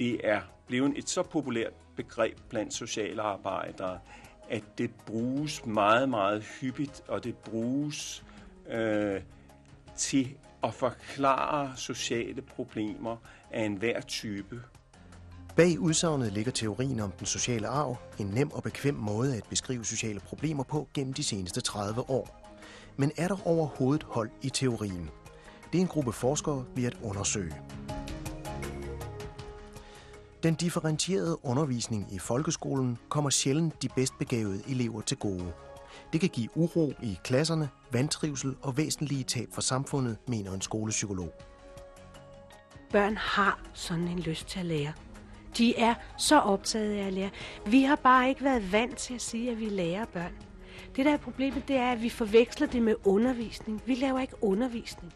det er blevet et så populært begreb blandt sociale arbejdere, at det bruges meget, meget hyppigt, og det bruges øh, til at forklare sociale problemer af enhver type. Bag udsagnet ligger teorien om den sociale arv, en nem og bekvem måde at beskrive sociale problemer på gennem de seneste 30 år. Men er der overhovedet hold i teorien? Det er en gruppe forskere ved at undersøge. Den differentierede undervisning i folkeskolen kommer sjældent de bedst begavede elever til gode. Det kan give uro i klasserne, vandtrivsel og væsentlige tab for samfundet, mener en skolepsykolog. Børn har sådan en lyst til at lære. De er så optaget af at lære. Vi har bare ikke været vant til at sige, at vi lærer børn. Det der er problemet, det er, at vi forveksler det med undervisning. Vi laver ikke undervisning.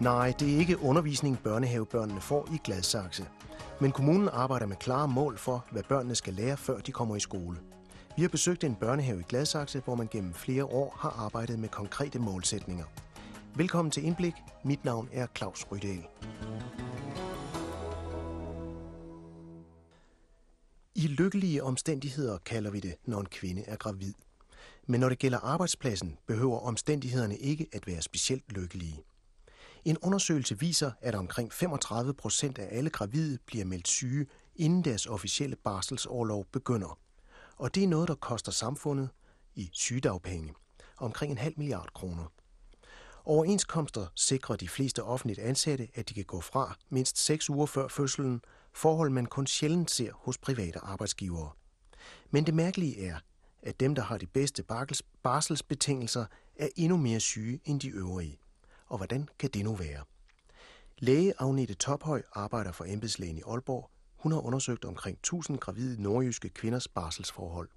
Nej, det er ikke undervisning, børnehavebørnene får i Gladsaxe. Men kommunen arbejder med klare mål for, hvad børnene skal lære, før de kommer i skole. Vi har besøgt en børnehave i Gladsaxe, hvor man gennem flere år har arbejdet med konkrete målsætninger. Velkommen til Indblik. Mit navn er Claus Rydal. I lykkelige omstændigheder kalder vi det, når en kvinde er gravid. Men når det gælder arbejdspladsen, behøver omstændighederne ikke at være specielt lykkelige. En undersøgelse viser, at omkring 35 procent af alle gravide bliver meldt syge, inden deres officielle barselsårlov begynder. Og det er noget, der koster samfundet i sygedagpenge omkring en halv milliard kroner. Overenskomster sikrer de fleste offentligt ansatte, at de kan gå fra mindst 6 uger før fødslen, forhold man kun sjældent ser hos private arbejdsgivere. Men det mærkelige er, at dem, der har de bedste barselsbetingelser, er endnu mere syge end de øvrige. Og hvordan kan det nu være? Læge Agnete Tophøj arbejder for embedslægen i Aalborg. Hun har undersøgt omkring 1000 gravide nordjyske kvinders barselsforhold.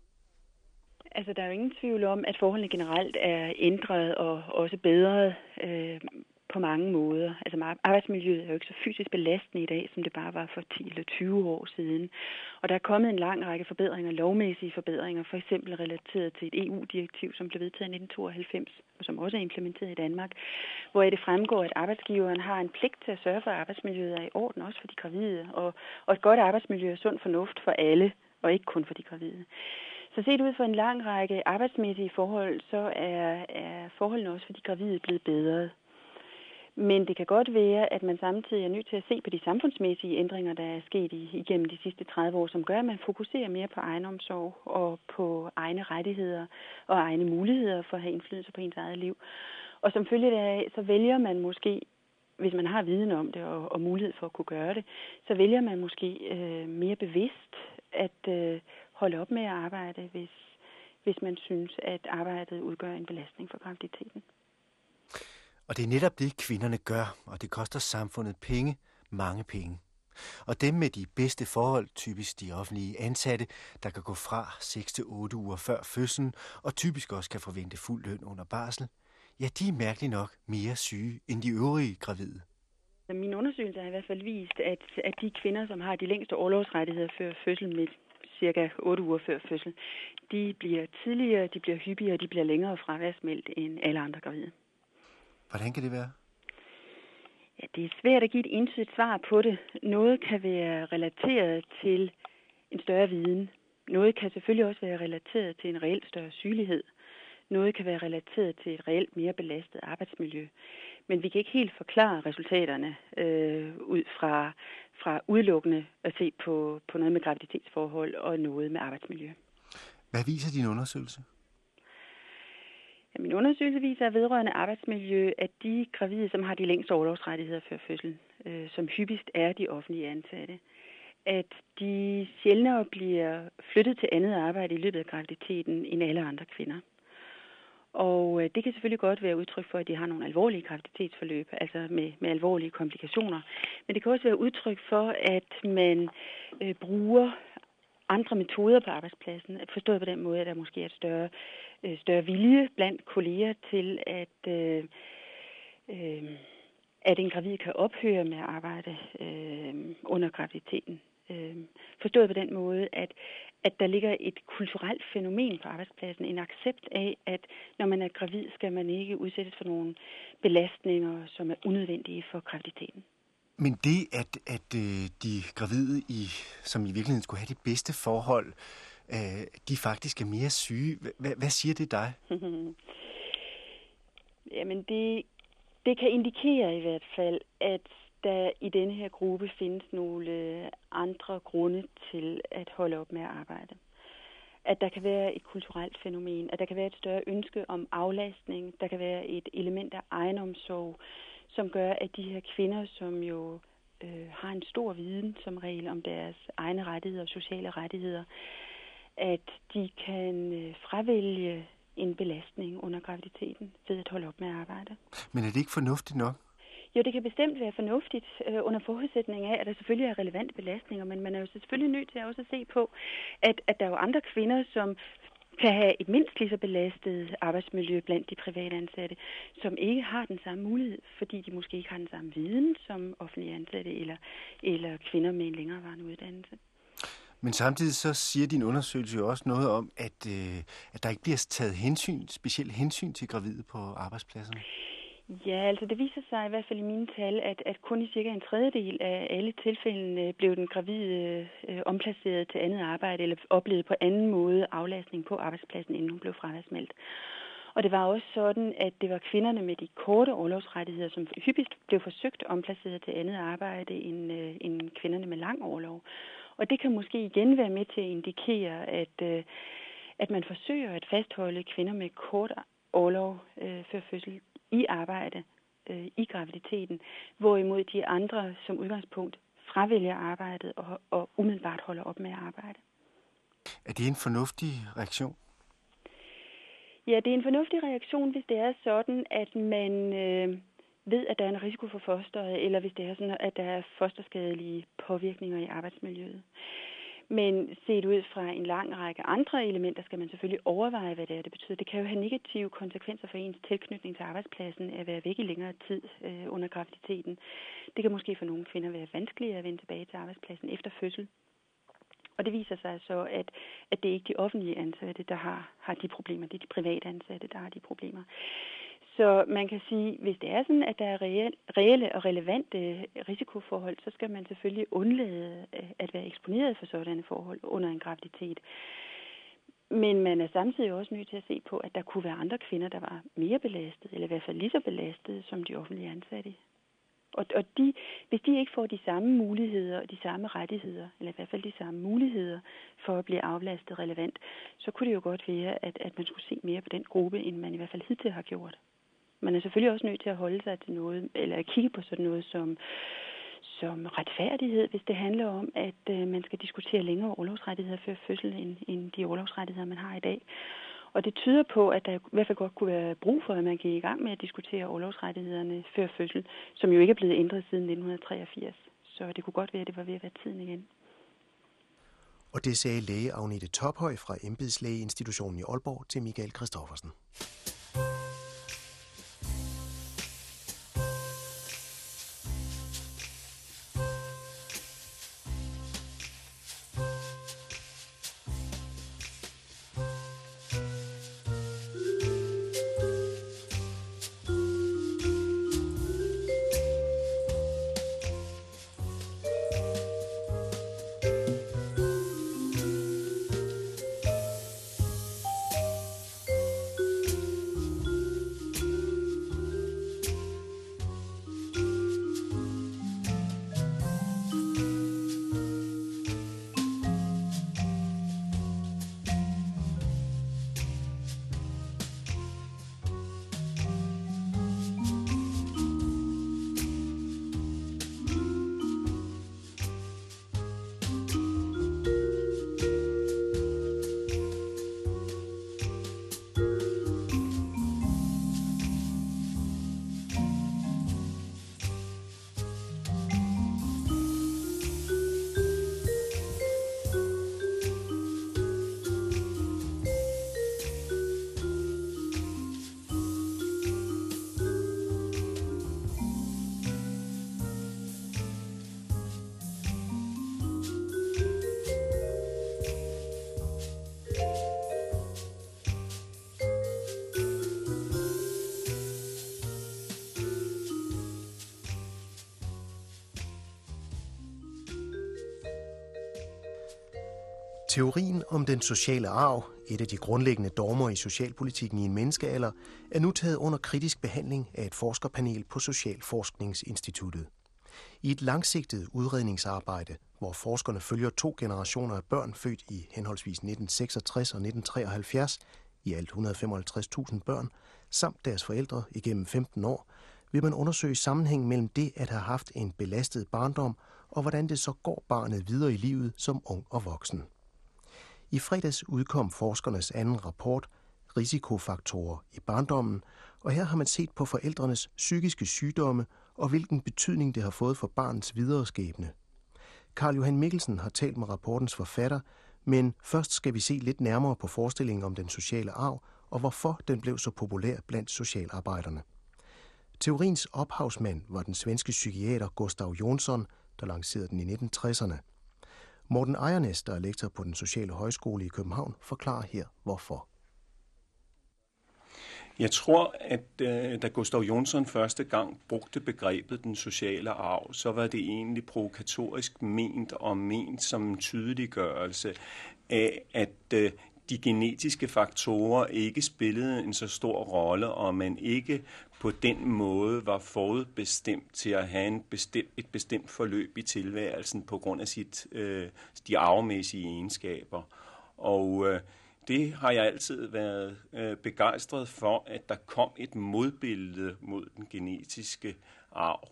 Altså, der er jo ingen tvivl om, at forholdene generelt er ændret og også bedre øh, på mange måder. Altså arbejdsmiljøet er jo ikke så fysisk belastende i dag, som det bare var for 10 eller 20 år siden. Og der er kommet en lang række forbedringer, lovmæssige forbedringer, for eksempel relateret til et EU-direktiv, som blev vedtaget i 1992, og som også er implementeret i Danmark, hvor det fremgår, at arbejdsgiveren har en pligt til at sørge for, at arbejdsmiljøet er i orden, også for de gravide. Og, og et godt arbejdsmiljø er sund fornuft for alle, og ikke kun for de gravide. Så set ud fra en lang række arbejdsmæssige forhold, så er, er forholdene også for de gravide blevet bedre. Men det kan godt være, at man samtidig er nødt til at se på de samfundsmæssige ændringer, der er sket igennem de sidste 30 år, som gør, at man fokuserer mere på egenomsorg og på egne rettigheder og egne muligheder for at have indflydelse på ens eget liv. Og som følge deraf, så vælger man måske, hvis man har viden om det og, og mulighed for at kunne gøre det, så vælger man måske øh, mere bevidst at øh, holde op med at arbejde, hvis, hvis man synes, at arbejdet udgør en belastning for graviditeten. Og det er netop det, kvinderne gør, og det koster samfundet penge, mange penge. Og dem med de bedste forhold, typisk de offentlige ansatte, der kan gå fra 6 til 8 uger før fødslen, og typisk også kan forvente fuld løn under barsel, ja, de er mærkeligt nok mere syge end de øvrige gravide. Min undersøgelse har i hvert fald vist, at, at de kvinder, som har de længste overlovsrettigheder før fødsel med cirka 8 uger før fødsel, de bliver tidligere, de bliver hyppigere, de bliver længere fraværsmeldt end alle andre gravide. Hvordan kan det være? Ja, det er svært at give et entydigt svar på det. Noget kan være relateret til en større viden. Noget kan selvfølgelig også være relateret til en reelt større sygelighed. Noget kan være relateret til et reelt mere belastet arbejdsmiljø. Men vi kan ikke helt forklare resultaterne øh, ud fra, fra udelukkende at se på, på noget med graviditetsforhold og noget med arbejdsmiljø. Hvad viser din undersøgelse? Ja, min undersøgelse viser at vedrørende arbejdsmiljø, at de gravide, som har de længste overlovsrettigheder før fødslen, øh, som hyppigst er de offentlige ansatte, at de sjældnere bliver flyttet til andet arbejde i løbet af graviditeten end alle andre kvinder. Og øh, det kan selvfølgelig godt være udtryk for, at de har nogle alvorlige graviditetsforløb, altså med, med alvorlige komplikationer. Men det kan også være udtryk for, at man øh, bruger andre metoder på arbejdspladsen. Forstået på den måde, at der måske er et større, Øh, større vilje blandt kolleger til, at, øh, øh, at en gravid kan ophøre med at arbejde øh, under graviditeten. Øh, forstået på den måde, at, at der ligger et kulturelt fænomen på arbejdspladsen, en accept af, at når man er gravid, skal man ikke udsættes for nogle belastninger, som er unødvendige for graviditeten. Men det, at, at øh, de gravide, i, som i virkeligheden skulle have de bedste forhold, øh, Øh, de faktisk er mere syge, hvad, hvad siger det dig? Jamen, det, det kan indikere i hvert fald, at der i denne her gruppe findes nogle øh, andre grunde til at holde op med at arbejde. At der kan være et kulturelt fænomen, at der kan være et større ønske om aflastning, der kan være et element af egenomsorg, som gør, at de her kvinder, som jo øh, har en stor viden som regel om deres egne rettigheder og sociale rettigheder, at de kan øh, fravælge en belastning under graviditeten ved at holde op med at arbejde. Men er det ikke fornuftigt nok? Jo, det kan bestemt være fornuftigt øh, under forudsætning af, at der selvfølgelig er relevante belastninger, men man er jo selvfølgelig nødt til at også se på, at, at der er jo andre kvinder, som kan have et mindst lige så belastet arbejdsmiljø blandt de private ansatte, som ikke har den samme mulighed, fordi de måske ikke har den samme viden som offentlige ansatte eller, eller kvinder med en længerevarende uddannelse. Men samtidig så siger din undersøgelse jo også noget om, at, øh, at der ikke bliver taget hensyn, specielt hensyn til gravide på arbejdspladserne. Ja, altså det viser sig i hvert fald i mine tal, at, at kun i cirka en tredjedel af alle tilfældene blev den gravide øh, omplaceret til andet arbejde eller oplevede på anden måde aflastning på arbejdspladsen, inden hun blev fraværsmeldt. Og det var også sådan, at det var kvinderne med de korte overlovsrettigheder, som hyppigst blev forsøgt omplaceret til andet arbejde end, øh, end kvinderne med lang overlov. Og det kan måske igen være med til at indikere, at, øh, at man forsøger at fastholde kvinder med kort overlov øh, før fødsel i arbejde øh, i graviditeten, hvorimod de andre som udgangspunkt fravælger arbejdet og, og umiddelbart holder op med at arbejde. Er det en fornuftig reaktion? Ja, det er en fornuftig reaktion, hvis det er sådan, at man øh, ved, at der er en risiko for fosteret, eller hvis det er sådan, at der er fosterskadelige påvirkninger i arbejdsmiljøet. Men set ud fra en lang række andre elementer, skal man selvfølgelig overveje, hvad det er, det betyder. Det kan jo have negative konsekvenser for ens tilknytning til arbejdspladsen at være væk i længere tid øh, under graviditeten. Det kan måske for nogle kvinder være vanskeligere at vende tilbage til arbejdspladsen efter fødsel. Og det viser sig så, at, at det er ikke de offentlige ansatte, der har, har de problemer. Det er de private ansatte, der har de problemer. Så man kan sige, hvis det er sådan, at der er reelle og relevante risikoforhold, så skal man selvfølgelig undlade øh, at være eksponeret for sådanne forhold under en graviditet. Men man er samtidig også nødt til at se på, at der kunne være andre kvinder, der var mere belastet, eller i hvert fald lige så belastet som de offentlige ansatte. Og, og de, hvis de ikke får de samme muligheder og de samme rettigheder, eller i hvert fald de samme muligheder for at blive aflastet relevant, så kunne det jo godt være, at, at man skulle se mere på den gruppe, end man i hvert fald hidtil har gjort. Man er selvfølgelig også nødt til at holde sig til noget, eller at kigge på sådan noget som, som retfærdighed, hvis det handler om, at øh, man skal diskutere længere overlovsrettigheder før fødsel, end, end de overlovsrettigheder, man har i dag. Og det tyder på, at der i hvert fald godt kunne være brug for, at man gik i gang med at diskutere overlovsrettighederne før fødsel, som jo ikke er blevet ændret siden 1983. Så det kunne godt være, at det var ved at være tiden igen. Og det sagde læge Agnete Tophøj fra Embedslægeinstitutionen i Aalborg til Michael Christoffersen. Teorien om den sociale arv, et af de grundlæggende dogmer i socialpolitikken i en menneskealder, er nu taget under kritisk behandling af et forskerpanel på Socialforskningsinstituttet. I et langsigtet udredningsarbejde, hvor forskerne følger to generationer af børn født i henholdsvis 1966 og 1973, i alt 155.000 børn, samt deres forældre igennem 15 år, vil man undersøge sammenhængen mellem det at have haft en belastet barndom og hvordan det så går barnet videre i livet som ung og voksen. I fredags udkom forskernes anden rapport, Risikofaktorer i barndommen, og her har man set på forældrenes psykiske sygdomme og hvilken betydning det har fået for barnets videre skæbne. Karl Johan Mikkelsen har talt med rapportens forfatter, men først skal vi se lidt nærmere på forestillingen om den sociale arv og hvorfor den blev så populær blandt socialarbejderne. Teoriens ophavsmand var den svenske psykiater Gustav Jonsson, der lancerede den i 1960'erne. Morten Ejernes, der er lektor på den Sociale Højskole i København, forklarer her hvorfor. Jeg tror, at øh, da Gustav Jonsson første gang brugte begrebet den sociale arv, så var det egentlig provokatorisk ment og ment som en tydeliggørelse af, at øh, de genetiske faktorer ikke spillede en så stor rolle, og man ikke på den måde var forudbestemt til at have en bestemt, et bestemt forløb i tilværelsen på grund af sit, øh, de arvemæssige egenskaber. Og øh, det har jeg altid været øh, begejstret for, at der kom et modbillede mod den genetiske arv.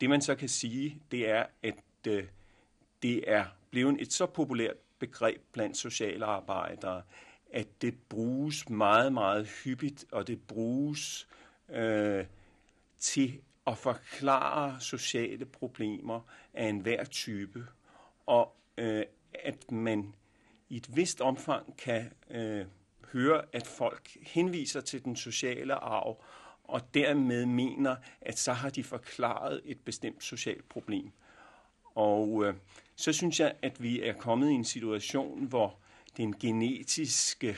Det man så kan sige, det er, at øh, det er blevet et så populært begreb blandt socialarbejdere, at det bruges meget, meget hyppigt, og det bruges øh, Øh, til at forklare sociale problemer af enhver type, og øh, at man i et vist omfang kan øh, høre, at folk henviser til den sociale arv, og dermed mener, at så har de forklaret et bestemt socialt problem. Og øh, så synes jeg, at vi er kommet i en situation, hvor den genetiske øh,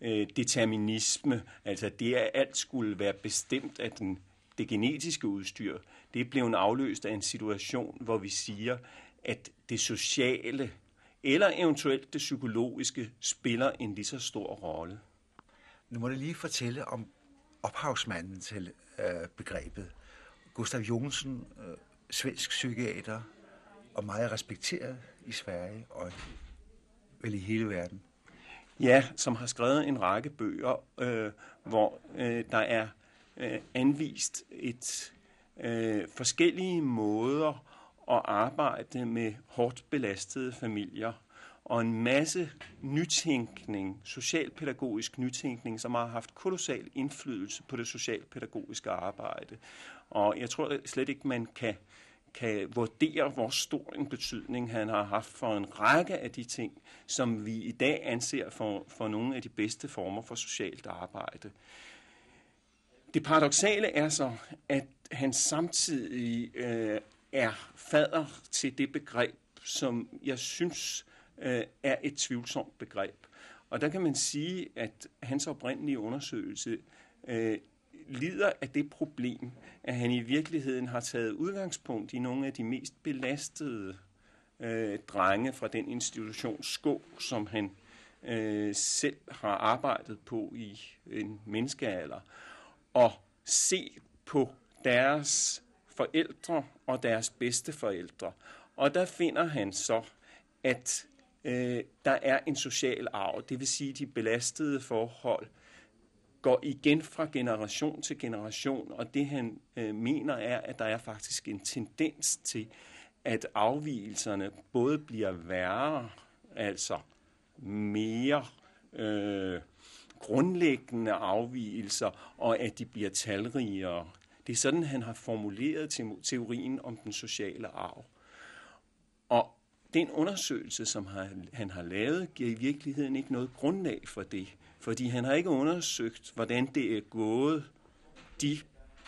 Øh, determinisme, altså det, at alt skulle være bestemt af den, det genetiske udstyr, det er blevet afløst af en situation, hvor vi siger, at det sociale eller eventuelt det psykologiske spiller en lige så stor rolle. Nu må du lige fortælle om ophavsmanden til øh, begrebet. Gustav Jonsen, øh, svensk psykiater, og meget respekteret i Sverige og vel i hele verden. Ja, som har skrevet en række bøger, øh, hvor øh, der er øh, anvist et øh, forskellige måder at arbejde med hårdt belastede familier og en masse nytænkning, socialpædagogisk nytænkning, som har haft kolossal indflydelse på det socialpædagogiske arbejde. Og jeg tror slet ikke, man kan kan vurdere, hvor stor en betydning han har haft for en række af de ting, som vi i dag anser for, for nogle af de bedste former for socialt arbejde. Det paradoxale er så, at han samtidig øh, er fader til det begreb, som jeg synes øh, er et tvivlsomt begreb. Og der kan man sige, at hans oprindelige undersøgelse øh, lider af det problem, at han i virkeligheden har taget udgangspunkt i nogle af de mest belastede øh, drenge fra den institution Skå, som han øh, selv har arbejdet på i en menneskealder, og se på deres forældre og deres bedste forældre. Og der finder han så, at øh, der er en social arv, det vil sige de belastede forhold, går igen fra generation til generation, og det han øh, mener er, at der er faktisk en tendens til, at afvielserne både bliver værre, altså mere øh, grundlæggende afvielser, og at de bliver talrigere. Det er sådan, han har formuleret teorien om den sociale arv. Og den undersøgelse, som han har lavet, giver i virkeligheden ikke noget grundlag for det fordi han har ikke undersøgt, hvordan det er gået de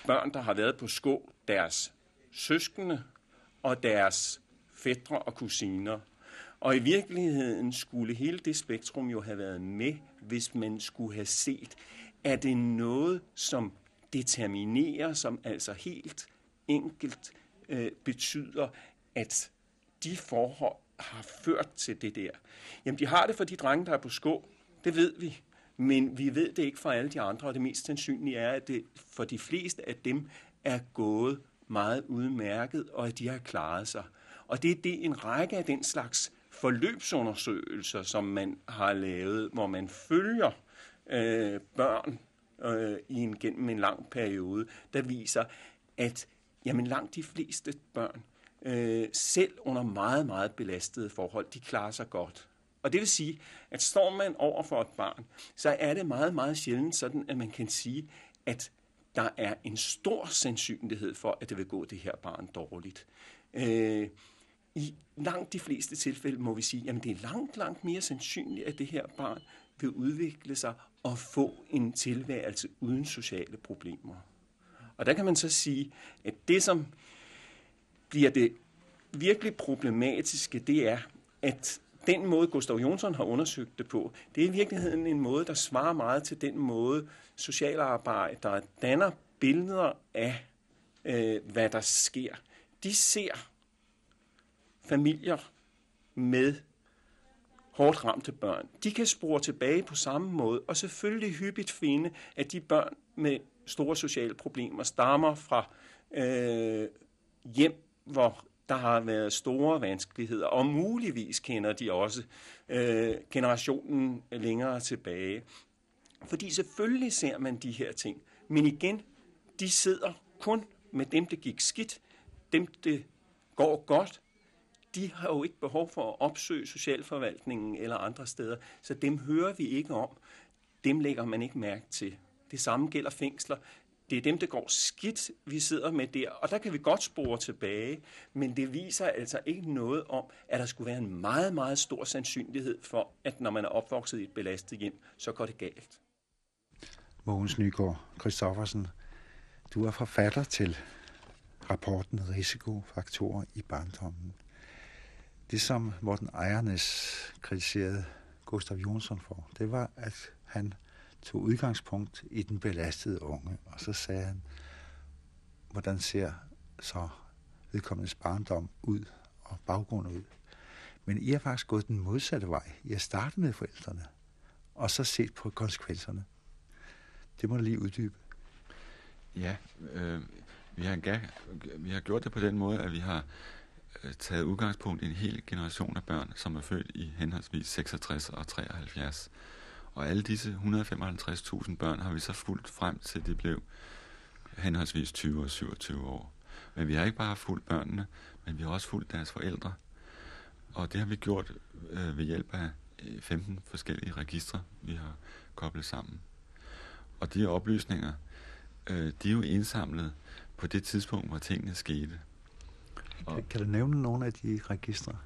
børn, der har været på skå, deres søskende og deres fædre og kusiner. Og i virkeligheden skulle hele det spektrum jo have været med, hvis man skulle have set, at det noget, som determinerer, som altså helt enkelt øh, betyder, at de forhold har ført til det der? Jamen, de har det for de drenge, der er på skå. Det ved vi. Men vi ved det ikke for alle de andre, og det mest sandsynlige er, at det for de fleste af dem er gået meget udmærket, og at de har klaret sig. Og det er det en række af den slags forløbsundersøgelser, som man har lavet, hvor man følger øh, børn øh, i en, gennem en lang periode, der viser, at jamen, langt de fleste børn, øh, selv under meget, meget belastede forhold, de klarer sig godt. Og det vil sige, at står man over for et barn, så er det meget, meget sjældent sådan, at man kan sige, at der er en stor sandsynlighed for, at det vil gå det her barn dårligt. Øh, I langt de fleste tilfælde må vi sige, at det er langt, langt mere sandsynligt, at det her barn vil udvikle sig og få en tilværelse uden sociale problemer. Og der kan man så sige, at det, som bliver det virkelig problematiske, det er, at den måde, Gustav Jonsson har undersøgt det på, det er i virkeligheden en måde, der svarer meget til den måde, socialarbejdere danner billeder af, øh, hvad der sker. De ser familier med hårdt ramte børn. De kan spore tilbage på samme måde, og selvfølgelig hyppigt finde, at de børn med store sociale problemer stammer fra øh, hjem, hvor der har været store vanskeligheder, og muligvis kender de også øh, generationen længere tilbage. Fordi selvfølgelig ser man de her ting, men igen, de sidder kun med dem, det gik skidt, dem, det går godt, de har jo ikke behov for at opsøge socialforvaltningen eller andre steder, så dem hører vi ikke om. Dem lægger man ikke mærke til. Det samme gælder fængsler. Det er dem, der går skidt, vi sidder med der. Og der kan vi godt spore tilbage, men det viser altså ikke noget om, at der skulle være en meget, meget stor sandsynlighed for, at når man er opvokset i et belastet hjem, så går det galt. Mogens Nygaard Christoffersen, du er forfatter til rapporten Risikofaktorer i barndommen. Det, som Morten Ejernes kritiserede Gustav Jonsson for, det var, at han tog udgangspunkt i den belastede unge, og så sagde han, hvordan ser så vedkommendes barndom ud og baggrund ud. Men I har faktisk gået den modsatte vej. I har startet med forældrene, og så set på konsekvenserne. Det må du lige uddybe. Ja, øh, vi, har, vi har gjort det på den måde, at vi har øh, taget udgangspunkt i en hel generation af børn, som er født i henholdsvis 66 og 73. Og alle disse 155.000 børn har vi så fulgt frem til de blev henholdsvis 20 og 27 år. Men vi har ikke bare fulgt børnene, men vi har også fulgt deres forældre. Og det har vi gjort øh, ved hjælp af øh, 15 forskellige registre, vi har koblet sammen. Og de oplysninger, øh, de er jo indsamlet på det tidspunkt, hvor tingene skete. Og, kan, kan du nævne nogle af de registre?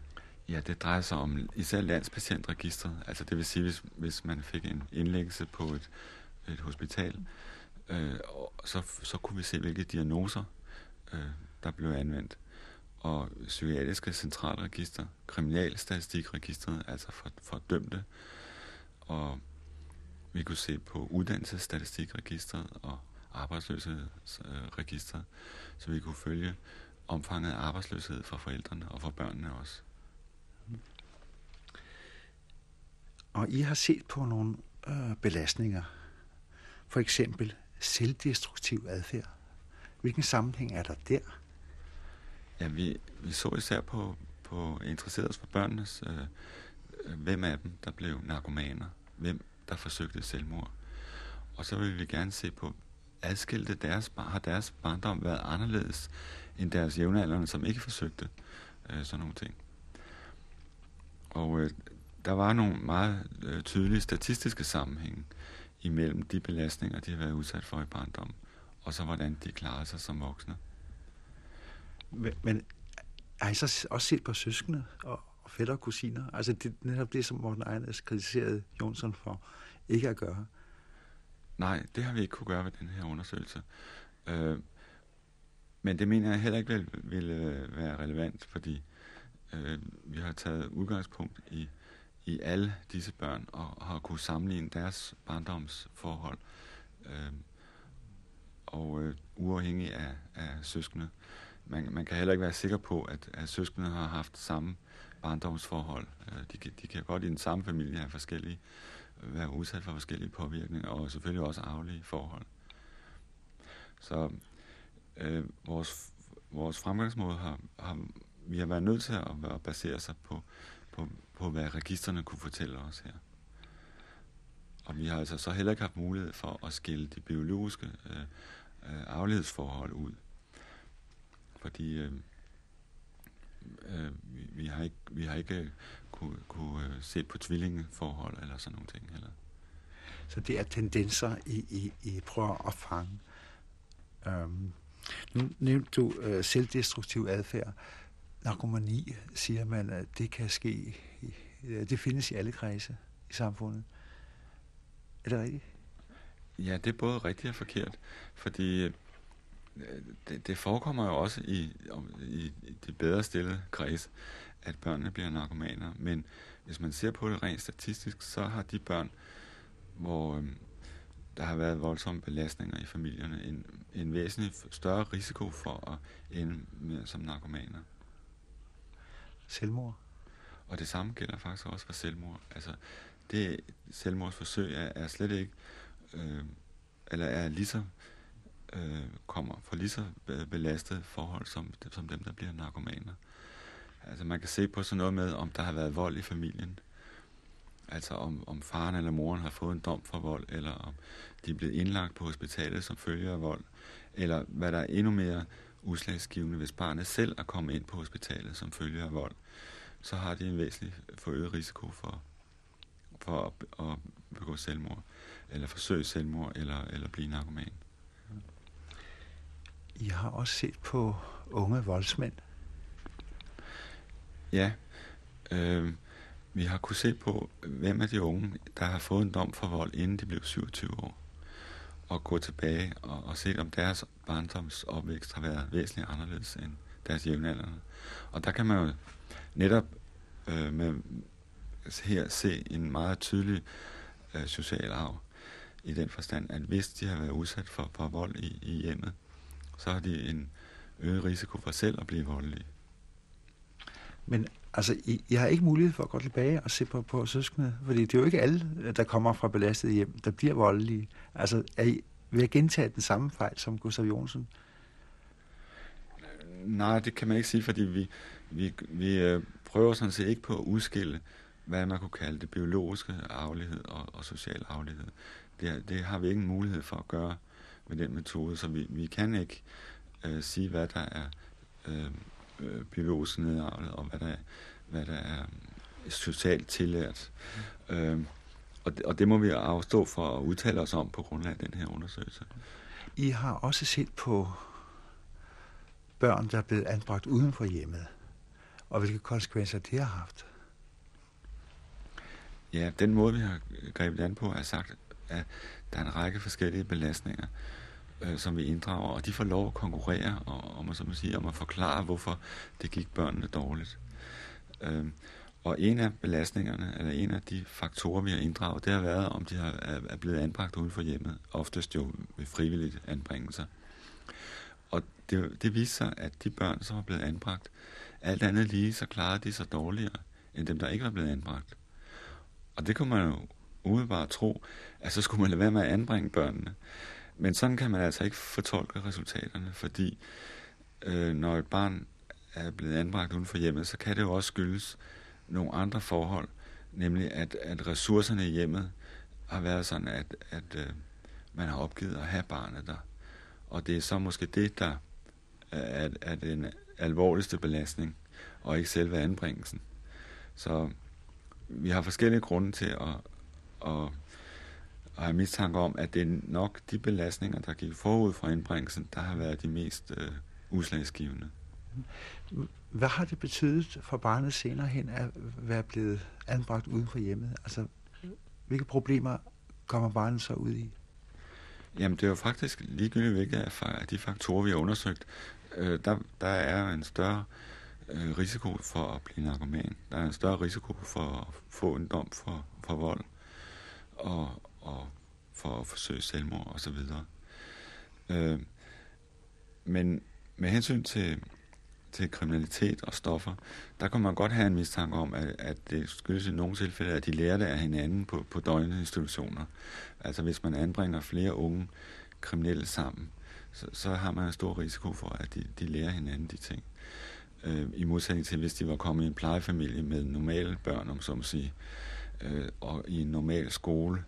Ja, det drejer sig om især landspatientregistret. Altså det vil sige, hvis, hvis man fik en indlæggelse på et, et hospital, øh, så, så kunne vi se, hvilke diagnoser, øh, der blev anvendt. Og psykiatriske centralregister, kriminalstatistikregistret, altså for, for dømte, og vi kunne se på uddannelsesstatistikregistret og arbejdsløshedsregistret, så vi kunne følge omfanget af arbejdsløshed for forældrene og for børnene også. Og I har set på nogle øh, belastninger. For eksempel selvdestruktiv adfærd. Hvilken sammenhæng er der der? Ja, vi, vi så især på, på interesseret os for børnenes, øh, øh hvem af dem, der blev narkomaner, hvem der forsøgte selvmord. Og så vil vi gerne se på, adskilte deres, har deres barndom været anderledes end deres jævnaldrende, som ikke forsøgte øh, sådan nogle ting. Og øh, der var nogle meget øh, tydelige statistiske sammenhænge imellem de belastninger, de har været udsat for i barndommen, og så hvordan de klarede sig som voksne. Men, men har I så også set på søskende og, og fætter og kusiner? Altså det, netop det, som Morten Ejnes kritiserede Jonsson for ikke at gøre. Nej, det har vi ikke kunne gøre ved den her undersøgelse. Øh, men det mener jeg heller ikke vil, vil øh, være relevant, fordi øh, vi har taget udgangspunkt i, i alle disse børn og har kunne sammenligne deres barndomsforhold øh, og øh, uafhængig af, af søskende. Man, man kan heller ikke være sikker på, at, at søskende har haft samme barndomsforhold. Øh, de, kan, de kan godt i den samme familie have forskellige, være udsat for forskellige påvirkninger, og selvfølgelig også arvelige forhold. Så øh, vores, vores fremgangsmåde har, har, vi har været nødt til at, at basere sig på, på, på, hvad registerne kunne fortælle os her. Og vi har altså så heller ikke haft mulighed for at skille de biologiske øh, øh, afledsforhold ud. Fordi øh, øh, vi, vi, har ikke, vi har ikke øh, kunne, kunne øh, se på tvillingeforhold eller sådan nogle ting heller. Så det er tendenser, I, I, I prøver at fange. Øhm, nu nævnte du øh, selvdestruktiv adfærd. Narkomani, siger man, at det kan ske. Det findes i alle kredse i samfundet. Er det rigtigt? Ja, det er både rigtigt og forkert, fordi øh, det, det forekommer jo også i, i, i de bedre stillede kreds, at børnene bliver narkomaner. Men hvis man ser på det rent statistisk, så har de børn, hvor øh, der har været voldsomme belastninger i familierne, en, en væsentlig større risiko for at ende med som narkomaner. Selvmord? Og det samme gælder faktisk også for selvmord. Altså, det selvmordsforsøg er, er slet ikke, øh, eller er lige så, øh, kommer for lige så belastet forhold som, som dem, der bliver narkomaner. Altså man kan se på sådan noget med, om der har været vold i familien. Altså om, om faren eller moren har fået en dom for vold, eller om de er blevet indlagt på hospitalet som følge af vold. Eller hvad der er endnu mere udslagsgivende, hvis barnet selv er kommet ind på hospitalet som følge af vold, så har de en væsentlig forøget risiko for, for at, at begå selvmord, eller forsøge selvmord, eller, eller blive narkoman. I har også set på unge voldsmænd. Ja, øh, vi har kunnet se på, hvem af de unge, der har fået en dom for vold, inden de blev 27 år, og gå tilbage og, og se, om deres barndomsopvækst har været væsentligt anderledes end deres jævnaldrende. Og der kan man jo netop øh, med, her se en meget tydelig øh, social arv i den forstand, at hvis de har været udsat for, for vold i, i hjemmet, så har de en øget risiko for selv at blive voldelige. Men altså, I, I har ikke mulighed for at gå tilbage og se på, på søskende, fordi det er jo ikke alle, der kommer fra belastet hjem, der bliver voldelige. Altså, er I ved at gentage den samme fejl som Gustav Jonsen? Nej, det kan man ikke sige, fordi vi, vi, vi øh, prøver sådan set ikke på at udskille, hvad man kunne kalde det biologiske arvelighed og, og social arvelighed. Det, det har vi ikke en mulighed for at gøre med den metode, så vi, vi kan ikke øh, sige, hvad der er øh, øh, biologisk nedarvet, og hvad der, hvad der er socialt tillært. Mm. Øh, og, det, og det må vi afstå for at udtale os om på grundlag af den her undersøgelse. I har også set på børn, der er blevet anbragt uden for hjemmet, og hvilke konsekvenser det har haft. Ja, den måde, vi har grebet an på, er sagt, at der er en række forskellige belastninger, øh, Øh, som vi inddrager, og de får lov at konkurrere og, om, at, som man siger, om at forklare, hvorfor det gik børnene dårligt. Øh, og en af belastningerne, eller en af de faktorer, vi har inddraget, det har været, om de har, er blevet anbragt uden for hjemmet, oftest jo ved frivilligt anbringelser. Og det, det viser sig, at de børn, som er blevet anbragt, alt andet lige, så klarede de sig dårligere, end dem, der ikke var blevet anbragt. Og det kunne man jo umiddelbart tro, at så skulle man lade være med at anbringe børnene. Men sådan kan man altså ikke fortolke resultaterne, fordi øh, når et barn er blevet anbragt uden for hjemmet, så kan det jo også skyldes nogle andre forhold, nemlig at, at ressourcerne i hjemmet har været sådan, at, at øh, man har opgivet at have barnet der. Og det er så måske det, der er, er den alvorligste belastning, og ikke selve anbringelsen. Så vi har forskellige grunde til at, at, at have mistanke om, at det er nok de belastninger, der gik forud fra anbringelsen, der har været de mest øh, udslagsgivende. Hvad har det betydet for barnet senere hen at være blevet anbragt uden for hjemmet? Altså, hvilke problemer kommer barnet så ud i? Jamen, det er jo faktisk ligegyldigt, hvilke af de faktorer, vi har undersøgt. Øh, der, der er en større øh, risiko for at blive narkoman. Der er en større risiko for at få en dom for, for vold og, og for at forsøge selvmord osv. Øh, men med hensyn til til kriminalitet og stoffer, der kan man godt have en mistanke om, at, at det skyldes i nogle tilfælde, at de lærer det af hinanden på, på døgninstitutioner. Altså hvis man anbringer flere unge kriminelle sammen, så, så har man en stor risiko for, at de, de lærer hinanden de ting. Øh, I modsætning til, hvis de var kommet i en plejefamilie med normale børn, om så må sige, øh, og i en normal skole,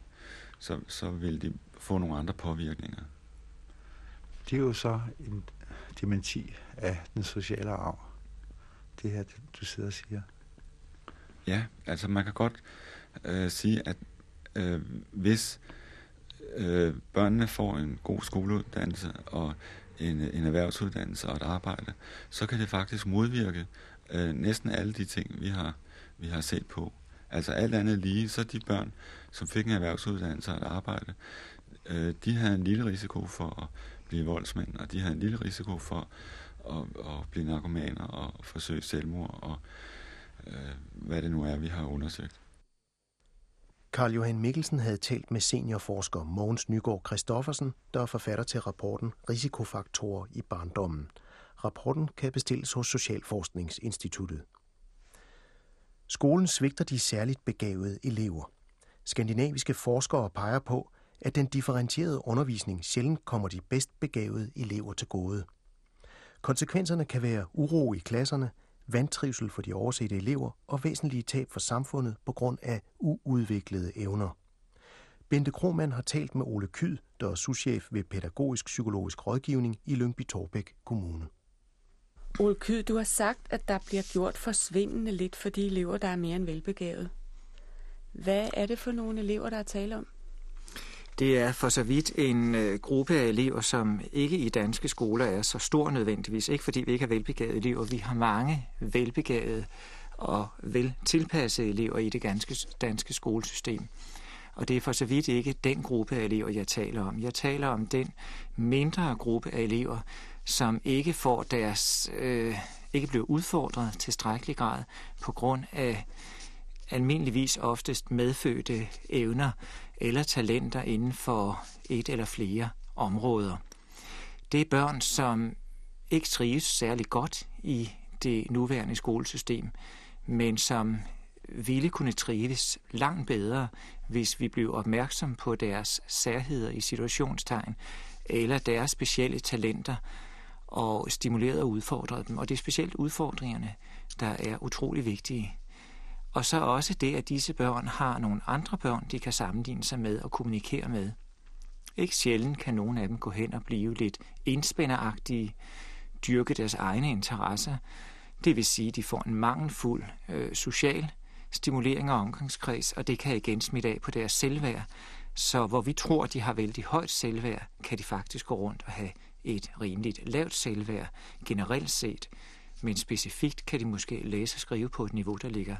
så, så vil de få nogle andre påvirkninger. Det er jo så en dementi af den sociale arv. Det her, du sidder og siger. Ja, altså man kan godt øh, sige, at øh, hvis øh, børnene får en god skoleuddannelse og en, en erhvervsuddannelse og et arbejde, så kan det faktisk modvirke øh, næsten alle de ting, vi har, vi har set på. Altså alt andet lige, så de børn, som fik en erhvervsuddannelse og et arbejde, øh, de havde en lille risiko for at blive voldsmænd, og de havde en lille risiko for at, at blive narkomaner og forsøge selvmord og øh, hvad det nu er, vi har undersøgt. Karl Johan Mikkelsen havde talt med seniorforsker Mogens Nygaard Christoffersen, der er forfatter til rapporten Risikofaktorer i barndommen. Rapporten kan bestilles hos Socialforskningsinstituttet. Skolen svigter de særligt begavede elever. Skandinaviske forskere peger på, at den differentierede undervisning sjældent kommer de bedst begavede elever til gode. Konsekvenserne kan være uro i klasserne, vandtrivsel for de oversete elever og væsentlige tab for samfundet på grund af uudviklede evner. Bente Krohmann har talt med Ole Kyd, der er souschef ved Pædagogisk Psykologisk Rådgivning i Lyngby Torbæk Kommune. Ole Kyd, du har sagt, at der bliver gjort forsvindende lidt for de elever, der er mere end velbegavet. Hvad er det for nogle elever, der er tale om? Det er for så vidt en øh, gruppe af elever, som ikke i danske skoler er så stor nødvendigvis. Ikke fordi vi ikke har velbegavede elever. Vi har mange velbegavede og vel tilpassede elever i det ganske danske skolesystem. Og det er for så vidt ikke den gruppe af elever, jeg taler om. Jeg taler om den mindre gruppe af elever, som ikke får deres, øh, ikke bliver udfordret til strækkelig grad på grund af almindeligvis oftest medfødte evner eller talenter inden for et eller flere områder. Det er børn, som ikke trives særlig godt i det nuværende skolesystem, men som ville kunne trives langt bedre, hvis vi blev opmærksom på deres særheder i situationstegn, eller deres specielle talenter, og stimuleret og udfordret dem. Og det er specielt udfordringerne, der er utrolig vigtige. Og så også det, at disse børn har nogle andre børn, de kan sammenligne sig med og kommunikere med. Ikke sjældent kan nogle af dem gå hen og blive lidt indspænderagtige, dyrke deres egne interesser. Det vil sige, at de får en mangelfuld øh, social stimulering og omgangskreds, og det kan igen smitte af på deres selvværd. Så hvor vi tror, at de har vældig højt selvværd, kan de faktisk gå rundt og have et rimeligt lavt selvværd generelt set, men specifikt kan de måske læse og skrive på et niveau, der ligger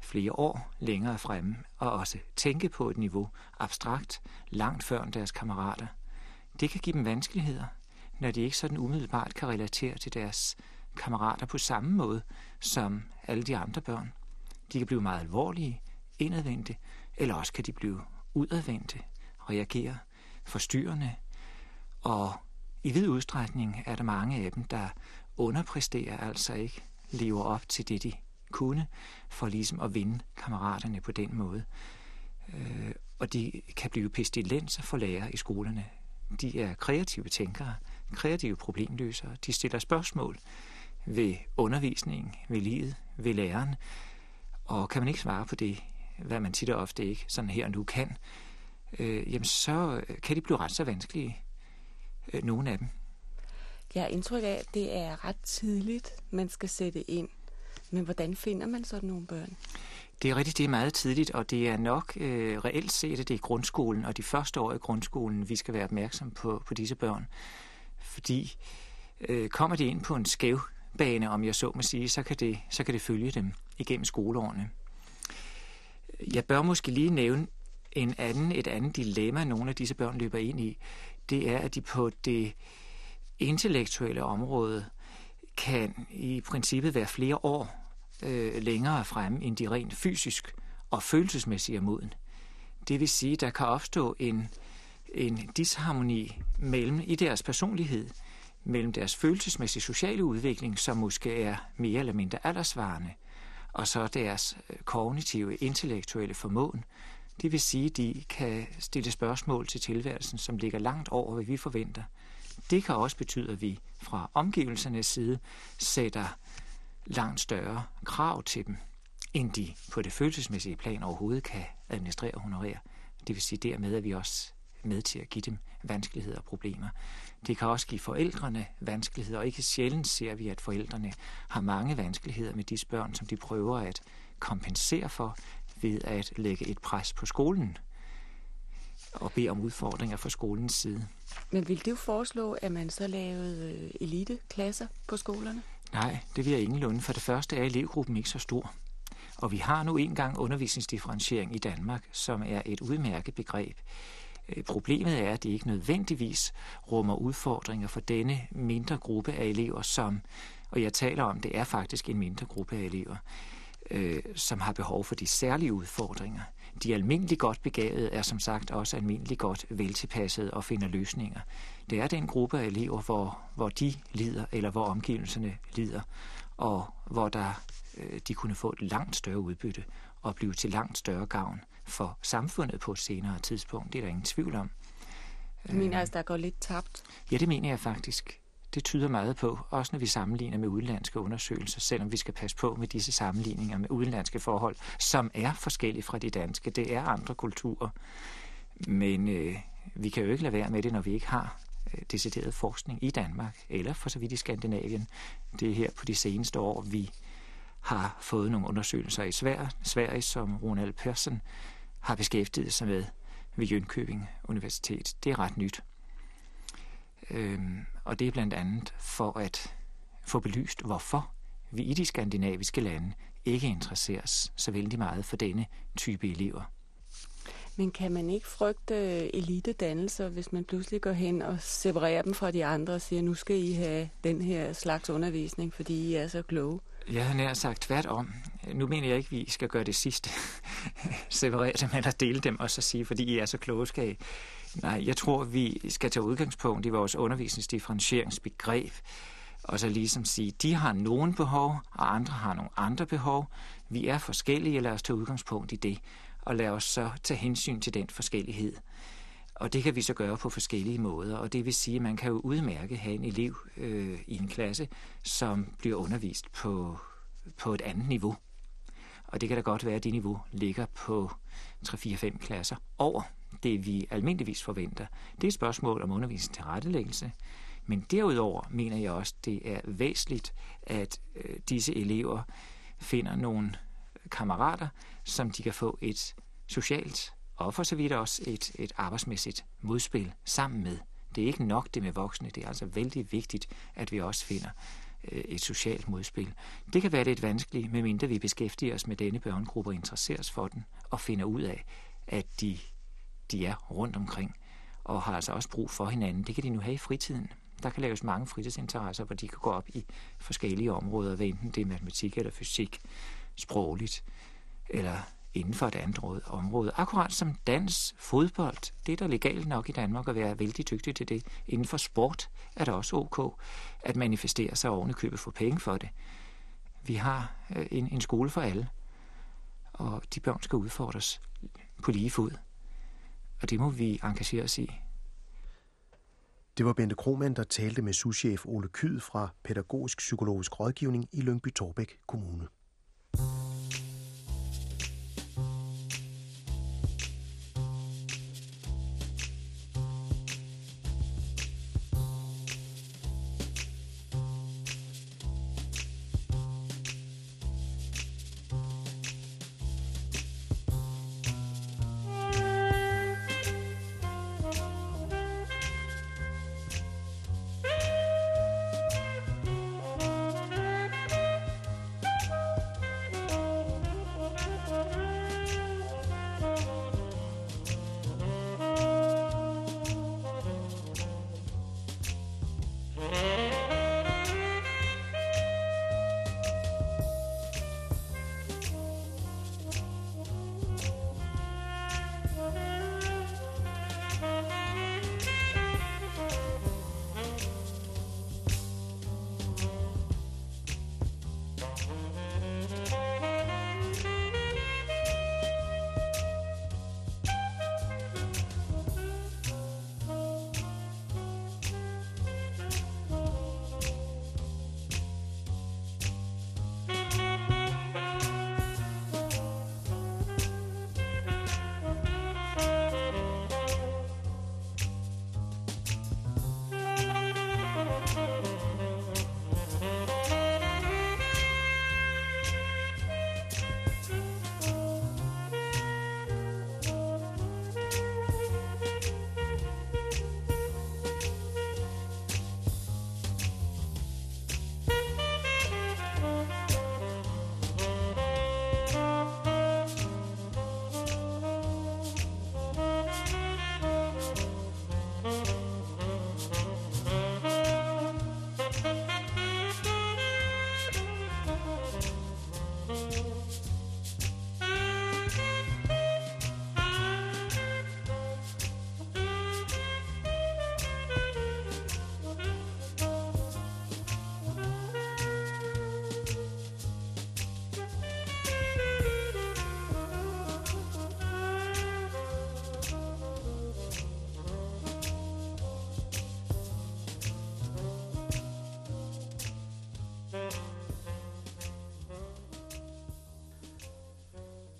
flere år længere fremme, og også tænke på et niveau abstrakt langt før deres kammerater. Det kan give dem vanskeligheder, når de ikke sådan umiddelbart kan relatere til deres kammerater på samme måde som alle de andre børn. De kan blive meget alvorlige, indadvendte, eller også kan de blive udadvendte, reagere forstyrrende, og i vid udstrækning er der mange af dem, der underpresterer, altså ikke lever op til det, de kunne, for ligesom at vinde kammeraterne på den måde. Øh, og de kan blive pestilenser for lærere i skolerne. De er kreative tænkere, kreative problemløsere. De stiller spørgsmål ved undervisningen, ved livet, ved læreren. Og kan man ikke svare på det, hvad man tit og ofte ikke sådan her og nu kan, øh, jamen så kan de blive ret så vanskelige, øh, nogle af dem. Jeg har indtryk af, at det er ret tidligt, man skal sætte ind men hvordan finder man sådan nogle børn? Det er rigtigt, det er meget tidligt, og det er nok øh, reelt set, at det er grundskolen og de første år i grundskolen, vi skal være opmærksom på, på disse børn. Fordi øh, kommer de ind på en skæv bane, om jeg så må sige, så kan, det, så kan det følge dem igennem skoleårene. Jeg bør måske lige nævne en anden, et andet dilemma, nogle af disse børn løber ind i. Det er, at de på det intellektuelle område kan i princippet være flere år øh, længere fremme, end de rent fysisk og følelsesmæssigt er moden. Det vil sige, der kan opstå en, en disharmoni mellem i deres personlighed, mellem deres følelsesmæssige sociale udvikling, som måske er mere eller mindre aldersvarende, og så deres øh, kognitive, intellektuelle formåen. Det vil sige, at de kan stille spørgsmål til tilværelsen, som ligger langt over, hvad vi forventer. Det kan også betyde, at vi fra omgivelsernes side sætter langt større krav til dem, end de på det følelsesmæssige plan overhovedet kan administrere og honorere. Det vil sige dermed, at vi også med til at give dem vanskeligheder og problemer. Det kan også give forældrene vanskeligheder, og ikke sjældent ser vi, at forældrene har mange vanskeligheder med disse børn, som de prøver at kompensere for ved at lægge et pres på skolen og bede om udfordringer fra skolens side. Men vil du foreslå, at man så lavede øh, eliteklasser på skolerne? Nej, det vil jeg ingenlunde. For det første er elevgruppen ikke så stor. Og vi har nu engang undervisningsdifferentiering i Danmark, som er et udmærket begreb. Øh, problemet er, at det ikke nødvendigvis rummer udfordringer for denne mindre gruppe af elever, som, og jeg taler om, det er faktisk en mindre gruppe af elever, øh, som har behov for de særlige udfordringer. De almindeligt godt begavede er som sagt også almindeligt godt veltilpassede og finder løsninger. Det er den gruppe af elever, hvor, hvor de lider, eller hvor omgivelserne lider, og hvor der, øh, de kunne få et langt større udbytte og blive til langt større gavn for samfundet på et senere tidspunkt. Det er der ingen tvivl om. Du mener altså, der går lidt tabt? Ja, det mener jeg faktisk. Det tyder meget på, også når vi sammenligner med udenlandske undersøgelser, selvom vi skal passe på med disse sammenligninger med udenlandske forhold, som er forskellige fra de danske. Det er andre kulturer. Men øh, vi kan jo ikke lade være med det, når vi ikke har øh, decideret forskning i Danmark, eller for så vidt i Skandinavien. Det er her på de seneste år, vi har fået nogle undersøgelser i Sverige, Sverige som Ronald Persson har beskæftiget sig med ved Jönköping Universitet. Det er ret nyt. Øhm, og det er blandt andet for at få belyst, hvorfor vi i de skandinaviske lande ikke interesseres så vældig meget for denne type elever. Men kan man ikke frygte elitedannelser, hvis man pludselig går hen og separerer dem fra de andre og siger, nu skal I have den her slags undervisning, fordi I er så kloge? Jeg har nær sagt tværtom. Nu mener jeg ikke, at vi skal gøre det sidste. Separere dem eller dele dem og så sige, fordi I er så kloge, skal I. Nej, jeg tror, vi skal tage udgangspunkt i vores undervisningsdifferentieringsbegreb, og så ligesom sige, de har nogle behov, og andre har nogle andre behov. Vi er forskellige, lad os tage udgangspunkt i det, og lad os så tage hensyn til den forskellighed. Og det kan vi så gøre på forskellige måder, og det vil sige, at man kan jo udmærke have en elev øh, i en klasse, som bliver undervist på, på et andet niveau. Og det kan da godt være, at det niveau ligger på 3-4-5 klasser over det, vi almindeligvis forventer. Det er et spørgsmål om undervisning til rettelæggelse. Men derudover mener jeg også, det er væsentligt, at øh, disse elever finder nogle kammerater, som de kan få et socialt og for så vidt også et, et arbejdsmæssigt modspil sammen med. Det er ikke nok det med voksne, det er altså vældig vigtigt, at vi også finder øh, et socialt modspil. Det kan være lidt vanskeligt, medmindre vi beskæftiger os med denne børnegruppe og interesseres for den, og finder ud af, at de, de er rundt omkring, og har altså også brug for hinanden. Det kan de nu have i fritiden. Der kan laves mange fritidsinteresser, hvor de kan gå op i forskellige områder, hvad enten det er matematik eller fysik, sprogligt, eller inden for et andet område. Akkurat som dans, fodbold, det er der legalt nok i Danmark at være vældig dygtig til det. Inden for sport er det også ok at manifestere sig og købe for penge for det. Vi har øh, en, en skole for alle, og de børn skal udfordres på lige fod. Og det må vi engagere os i. Det var Bente Krohmann, der talte med souschef Ole Kyd fra Pædagogisk Psykologisk Rådgivning i Lyngby Torbæk Kommune.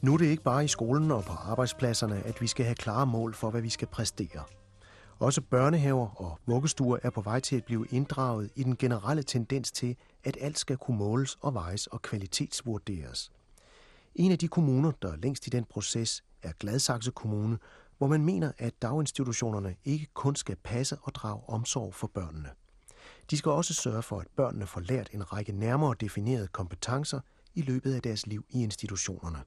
Nu er det ikke bare i skolen og på arbejdspladserne, at vi skal have klare mål for, hvad vi skal præstere. Også børnehaver og vuggestuer er på vej til at blive inddraget i den generelle tendens til, at alt skal kunne måles og vejes og kvalitetsvurderes. En af de kommuner, der er længst i den proces, er Gladsaxe Kommune, hvor man mener, at daginstitutionerne ikke kun skal passe og drage omsorg for børnene. De skal også sørge for, at børnene får lært en række nærmere definerede kompetencer i løbet af deres liv i institutionerne.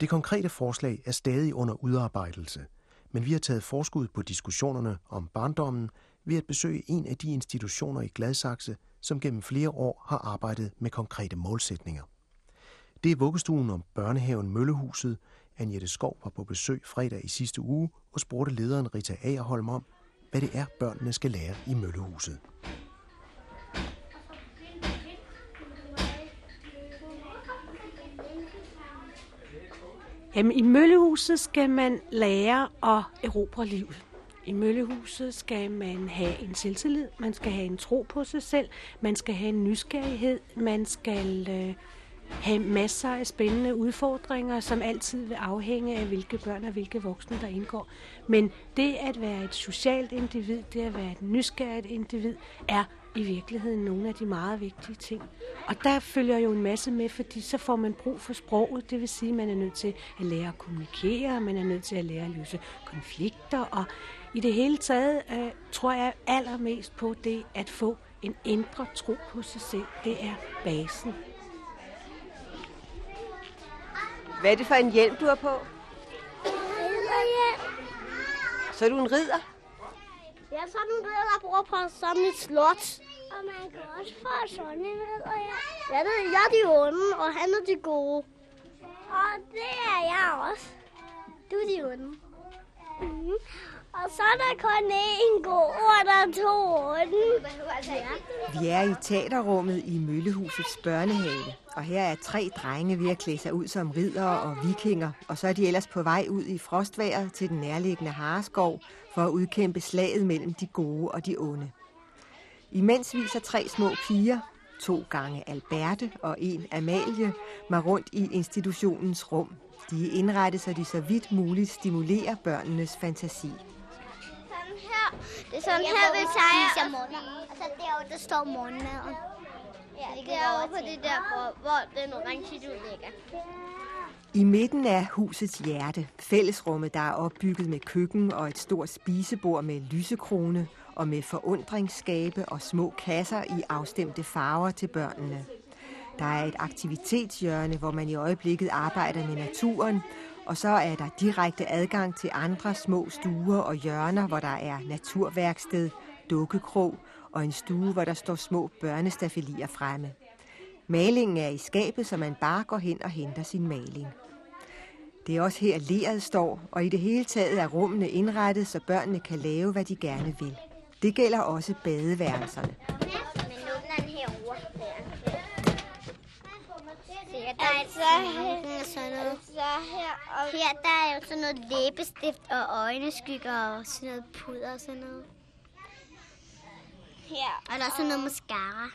Det konkrete forslag er stadig under udarbejdelse, men vi har taget forskud på diskussionerne om barndommen ved at besøge en af de institutioner i Gladsaxe, som gennem flere år har arbejdet med konkrete målsætninger. Det er vuggestuen om børnehaven Møllehuset. Anjette Skov var på besøg fredag i sidste uge og spurgte lederen Rita Agerholm om, hvad det er, børnene skal lære i Møllehuset. Jamen, i Møllehuset skal man lære at erobre livet. I Møllehuset skal man have en selvtillid, man skal have en tro på sig selv, man skal have en nysgerrighed, man skal øh, have masser af spændende udfordringer, som altid vil afhænge af, hvilke børn og hvilke voksne, der indgår. Men det at være et socialt individ, det at være et nysgerrigt individ, er i virkeligheden nogle af de meget vigtige ting. Og der følger jo en masse med, fordi så får man brug for sproget. Det vil sige, at man er nødt til at lære at kommunikere, man er nødt til at lære at løse konflikter. Og i det hele taget øh, tror jeg allermest på det at få en indre tro på sig selv. Det er basen. Hvad er det for en hjelm, du har på? Så er du en ridder? Ja, så er du ridder, der bor på sådan et slot. Og man kan også få sådan en Jeg Ja, det er jeg de onde, og han er de gode. Og det er jeg også. Du er de onde. Mm-hmm. Og så er der kun én god, og der er to onde. Ja. Vi er i teaterrummet i Møllehusets børnehave, og her er tre drenge ved at klæde sig ud som riddere og vikinger, og så er de ellers på vej ud i frostværet til den nærliggende Hareskov for at udkæmpe slaget mellem de gode og de onde. Imens viser tre små piger, to gange Alberte og en Amalie, mig rundt i institutionens rum. De er indrettet, så de så vidt muligt stimulerer børnenes fantasi. Sådan her. Det er sådan her, vi tager. Og så derovre, der står morgenmaden. Ja, derovre på det der bord, hvor den orange du ligger. I midten af husets hjerte, fællesrummet, der er opbygget med køkken og et stort spisebord med lysekrone og med forundringsskabe og små kasser i afstemte farver til børnene. Der er et aktivitetshjørne, hvor man i øjeblikket arbejder med naturen, og så er der direkte adgang til andre små stuer og hjørner, hvor der er naturværksted, dukkekrog og en stue, hvor der står små børnestafelier fremme. Malingen er i skabet, så man bare går hen og henter sin maling. Det er også her leret står, og i det hele taget er rummene indrettet, så børnene kan lave, hvad de gerne vil. Det gælder også badeværelserne. Men åbner den herovre. Der er altså, sådan noget. Så her, og her der er jo sådan noget læbestift og øjenskygger og sådan noget puder og sådan noget. Her. Og der er sådan noget mascara.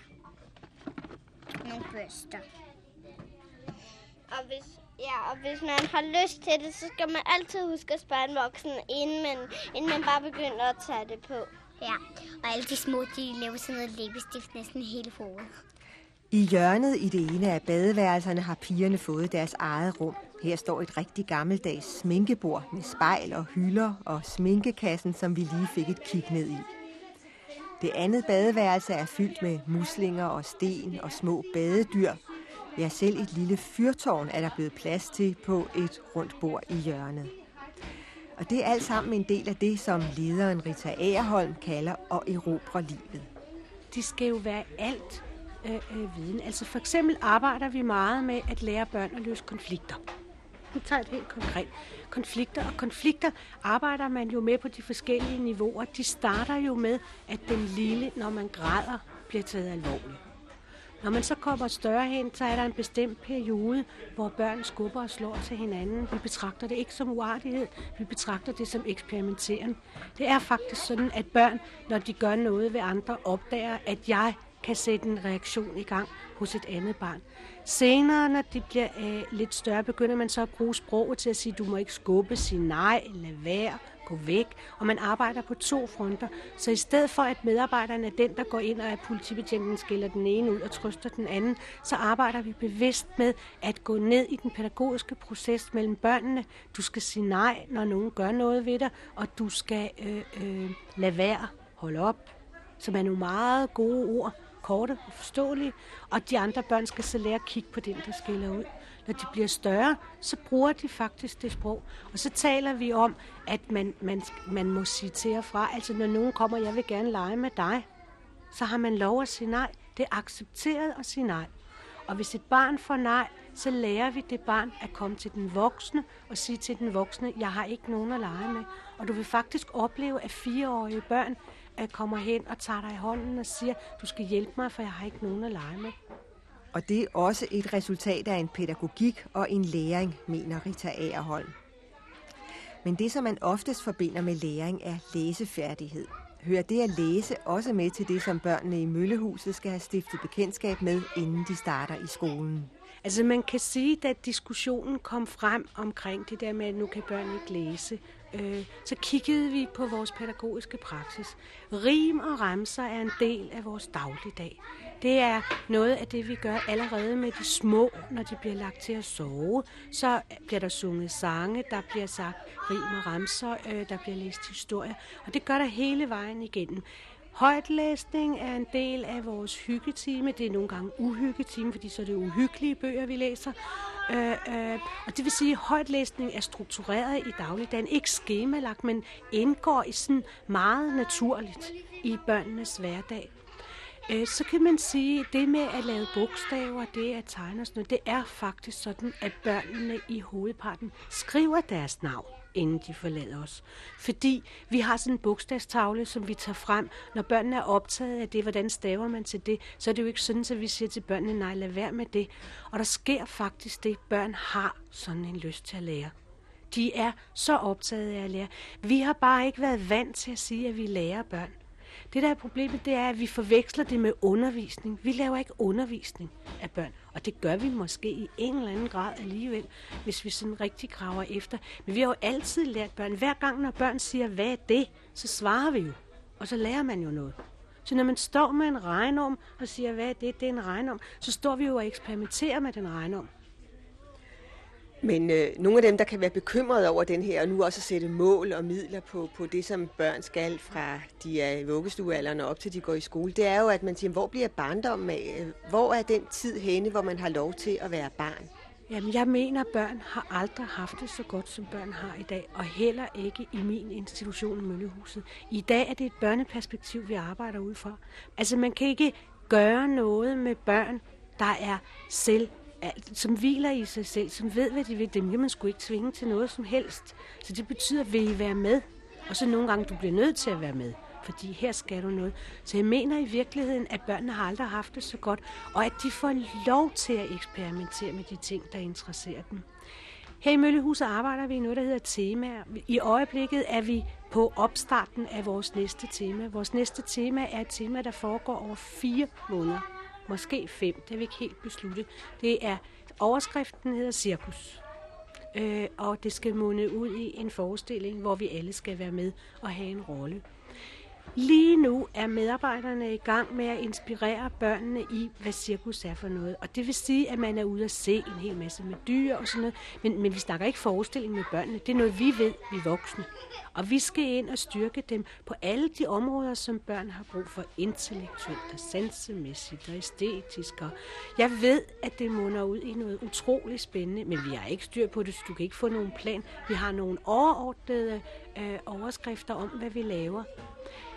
Nogle børster. Og hvis, ja, og hvis man har lyst til det, så skal man altid huske at spørge en voksen, inden man, inden man bare begynder at tage det på. Ja, og alle de små, de laver sådan noget læbestift næsten hele hovedet. I hjørnet i det ene af badeværelserne har pigerne fået deres eget rum. Her står et rigtig gammeldags sminkebord med spejl og hylder og sminkekassen, som vi lige fik et kig ned i. Det andet badeværelse er fyldt med muslinger og sten og små badedyr. Ja, selv et lille fyrtårn er der blevet plads til på et rundt bord i hjørnet. Og det er alt sammen en del af det, som lederen Rita Agerholm kalder at erobre livet. Det skal jo være alt øh, øh, viden. Altså for eksempel arbejder vi meget med at lære børn at løse konflikter. Nu tager jeg det helt konkret. Konflikter og konflikter arbejder man jo med på de forskellige niveauer. De starter jo med, at den lille, når man græder, bliver taget alvorligt. Når man så kommer større hen, så er der en bestemt periode, hvor børn skubber og slår til hinanden. Vi betragter det ikke som uartighed, vi betragter det som eksperimenteren. Det er faktisk sådan, at børn, når de gør noget ved andre, opdager, at jeg kan sætte en reaktion i gang hos et andet barn. Senere, når de bliver øh, lidt større, begynder man så at bruge sproget til at sige, du må ikke skubbe, sige nej, lad være, gå væk. Og man arbejder på to fronter. Så i stedet for, at medarbejderen er den, der går ind og er politibetjenten, skiller den ene ud og trøster den anden, så arbejder vi bevidst med at gå ned i den pædagogiske proces mellem børnene. Du skal sige nej, når nogen gør noget ved dig, og du skal øh, øh, lade være, holde op, som er nogle meget gode ord, korte og forståelige, og de andre børn skal så lære at kigge på den, der skiller ud. Når de bliver større, så bruger de faktisk det sprog. Og så taler vi om, at man, man, man må sige til og fra. Altså når nogen kommer, jeg vil gerne lege med dig, så har man lov at sige nej. Det er accepteret at sige nej. Og hvis et barn får nej, så lærer vi det barn at komme til den voksne og sige til den voksne, jeg har ikke nogen at lege med. Og du vil faktisk opleve, at fireårige børn kommer hen og tager dig i hånden og siger, du skal hjælpe mig, for jeg har ikke nogen at lege med. Og det er også et resultat af en pædagogik og en læring, mener Rita Agerholm. Men det, som man oftest forbinder med læring, er læsefærdighed. Hører det at læse også med til det, som børnene i Møllehuset skal have stiftet bekendtskab med, inden de starter i skolen? Altså man kan sige, at diskussionen kom frem omkring det der med, at nu kan børn ikke læse, øh, så kiggede vi på vores pædagogiske praksis. Rim og remser er en del af vores dagligdag. Det er noget af det, vi gør allerede med de små, når de bliver lagt til at sove. Så bliver der sunget sange, der bliver sagt rim og remser, øh, der bliver læst historier. Og det gør der hele vejen igennem. Højtlæsning er en del af vores hyggetime. Det er nogle gange uhyggetime, fordi så er det uhyggelige bøger, vi læser. Øh, øh, og det vil sige, at højtlæsning er struktureret i dagligdagen. Ikke skemalagt, men indgår i sådan meget naturligt i børnenes hverdag. Øh, så kan man sige, at det med at lave bogstaver, det at tegne og sådan noget, det er faktisk sådan, at børnene i hovedparten skriver deres navn inden de forlader os. Fordi vi har sådan en bogstavstavle, som vi tager frem. Når børnene er optaget af det, hvordan staver man til det, så er det jo ikke sådan, at vi siger til børnene, nej, lad være med det. Og der sker faktisk det, børn har sådan en lyst til at lære. De er så optaget af at lære. Vi har bare ikke været vant til at sige, at vi lærer børn. Det der er problemet, det er, at vi forveksler det med undervisning. Vi laver ikke undervisning af børn, og det gør vi måske i en eller anden grad alligevel, hvis vi sådan rigtig graver efter. Men vi har jo altid lært børn. Hver gang, når børn siger, hvad er det, så svarer vi jo, og så lærer man jo noget. Så når man står med en regnorm og siger, hvad er det, det er en regnorm, så står vi jo og eksperimenterer med den regnorm. Men øh, nogle af dem, der kan være bekymrede over den her, og nu også at sætte mål og midler på, på det, som børn skal fra de er i vuggestuealderen og op til de går i skole, det er jo, at man siger, hvor bliver barndommen af? Hvor er den tid henne, hvor man har lov til at være barn? Jamen, jeg mener, at børn har aldrig haft det så godt, som børn har i dag, og heller ikke i min institution i Møllehuset. I dag er det et børneperspektiv, vi arbejder ud fra. Altså, man kan ikke gøre noget med børn, der er selv som hviler i sig selv, som ved, hvad de vil, dem kan man sgu ikke tvinge til noget som helst. Så det betyder, vil I være med? Og så nogle gange, du bliver nødt til at være med, fordi her skal du noget. Så jeg mener i virkeligheden, at børnene har aldrig haft det så godt, og at de får lov til at eksperimentere med de ting, der interesserer dem. Her i Møllehuset arbejder vi i noget, der hedder temaer. I øjeblikket er vi på opstarten af vores næste tema. Vores næste tema er et tema, der foregår over fire måneder måske fem, det har vi ikke helt besluttet. Det er, overskriften hedder Cirkus. Øh, og det skal munde ud i en forestilling, hvor vi alle skal være med og have en rolle. Lige nu er medarbejderne i gang med at inspirere børnene i, hvad cirkus er for noget. Og det vil sige, at man er ude at se en hel masse med dyr og sådan noget. Men, men vi snakker ikke forestilling med børnene. Det er noget, vi ved, vi voksne. Og vi skal ind og styrke dem på alle de områder, som børn har brug for. Intellektuelt og sansemæssigt og æstetisk. Og jeg ved, at det munder ud i noget utroligt spændende. Men vi har ikke styr på det, så du kan ikke få nogen plan. Vi har nogle overordnede øh, overskrifter om, hvad vi laver.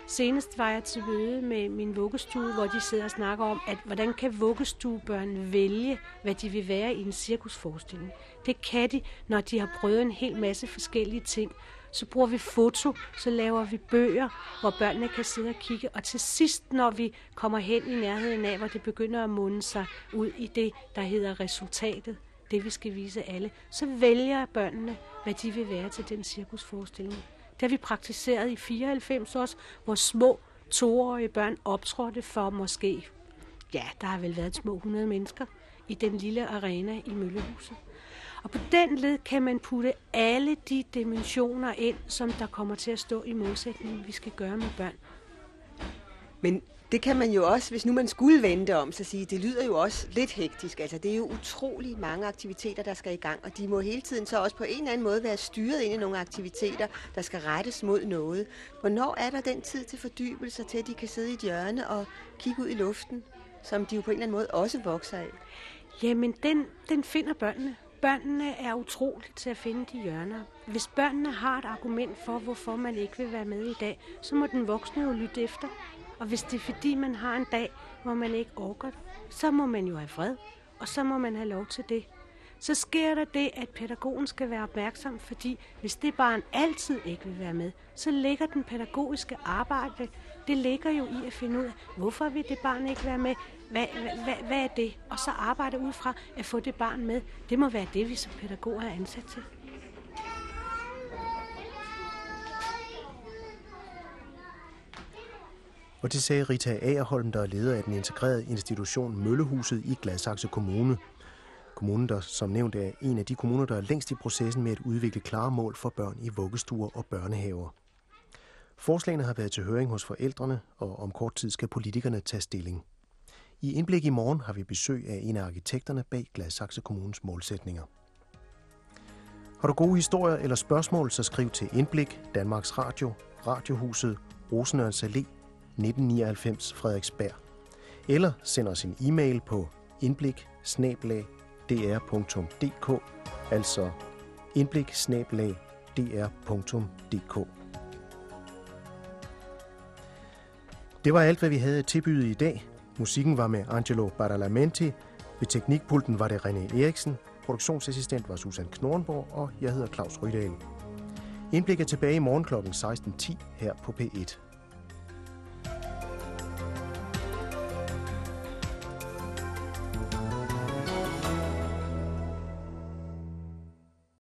Senest var jeg til møde med min vuggestue, hvor de sidder og snakker om, at hvordan kan vuggestuebørn vælge, hvad de vil være i en cirkusforestilling. Det kan de, når de har prøvet en hel masse forskellige ting. Så bruger vi foto, så laver vi bøger, hvor børnene kan sidde og kigge. Og til sidst, når vi kommer hen i nærheden af, hvor det begynder at munde sig ud i det, der hedder resultatet, det vi skal vise alle, så vælger børnene, hvad de vil være til den cirkusforestilling. Det har vi praktiseret i 94 også, hvor små toårige børn optrådte for måske ja, der har vel været små 100 mennesker i den lille arena i Møllehuset. Og på den led kan man putte alle de dimensioner ind, som der kommer til at stå i målsætningen, vi skal gøre med børn. Men det kan man jo også, hvis nu man skulle vente om, så sige, det lyder jo også lidt hektisk. Altså, det er jo utrolig mange aktiviteter, der skal i gang, og de må hele tiden så også på en eller anden måde være styret ind i nogle aktiviteter, der skal rettes mod noget. Hvornår er der den tid til fordybelse, til at de kan sidde i et hjørne og kigge ud i luften, som de jo på en eller anden måde også vokser af? Jamen, den, den finder børnene. Børnene er utroligt til at finde de hjørner. Hvis børnene har et argument for, hvorfor man ikke vil være med i dag, så må den voksne jo lytte efter. Og hvis det er fordi, man har en dag, hvor man ikke orker det, så må man jo have fred, og så må man have lov til det. Så sker der det, at pædagogen skal være opmærksom, fordi hvis det barn altid ikke vil være med, så ligger den pædagogiske arbejde, det ligger jo i at finde ud af, hvorfor vil det barn ikke være med, hvad, hvad, hvad er det? Og så arbejde ud fra at få det barn med. Det må være det, vi som pædagoger er ansat til. Og det sagde Rita Agerholm, der er leder af den integrerede institution Møllehuset i Gladsaxe Kommune kommune, der som nævnt er en af de kommuner, der er længst i processen med at udvikle klare mål for børn i vuggestuer og børnehaver. Forslagene har været til høring hos forældrene, og om kort tid skal politikerne tage stilling. I Indblik i morgen har vi besøg af en af arkitekterne bag Gladsaxe Kommunes målsætninger. Har du gode historier eller spørgsmål, så skriv til Indblik, Danmarks Radio, Radiohuset, Rosenørns Allé, 1999 Frederiksberg. Eller send os en e-mail på indblik dr.dk, altså indblik dr.dk. Det var alt, hvad vi havde tilbydet i dag. Musikken var med Angelo Badalamenti. Ved teknikpulten var det René Eriksen. Produktionsassistent var Susan Knornborg, og jeg hedder Claus Rydahl. Indblik er tilbage i morgen kl. 16.10 her på P1.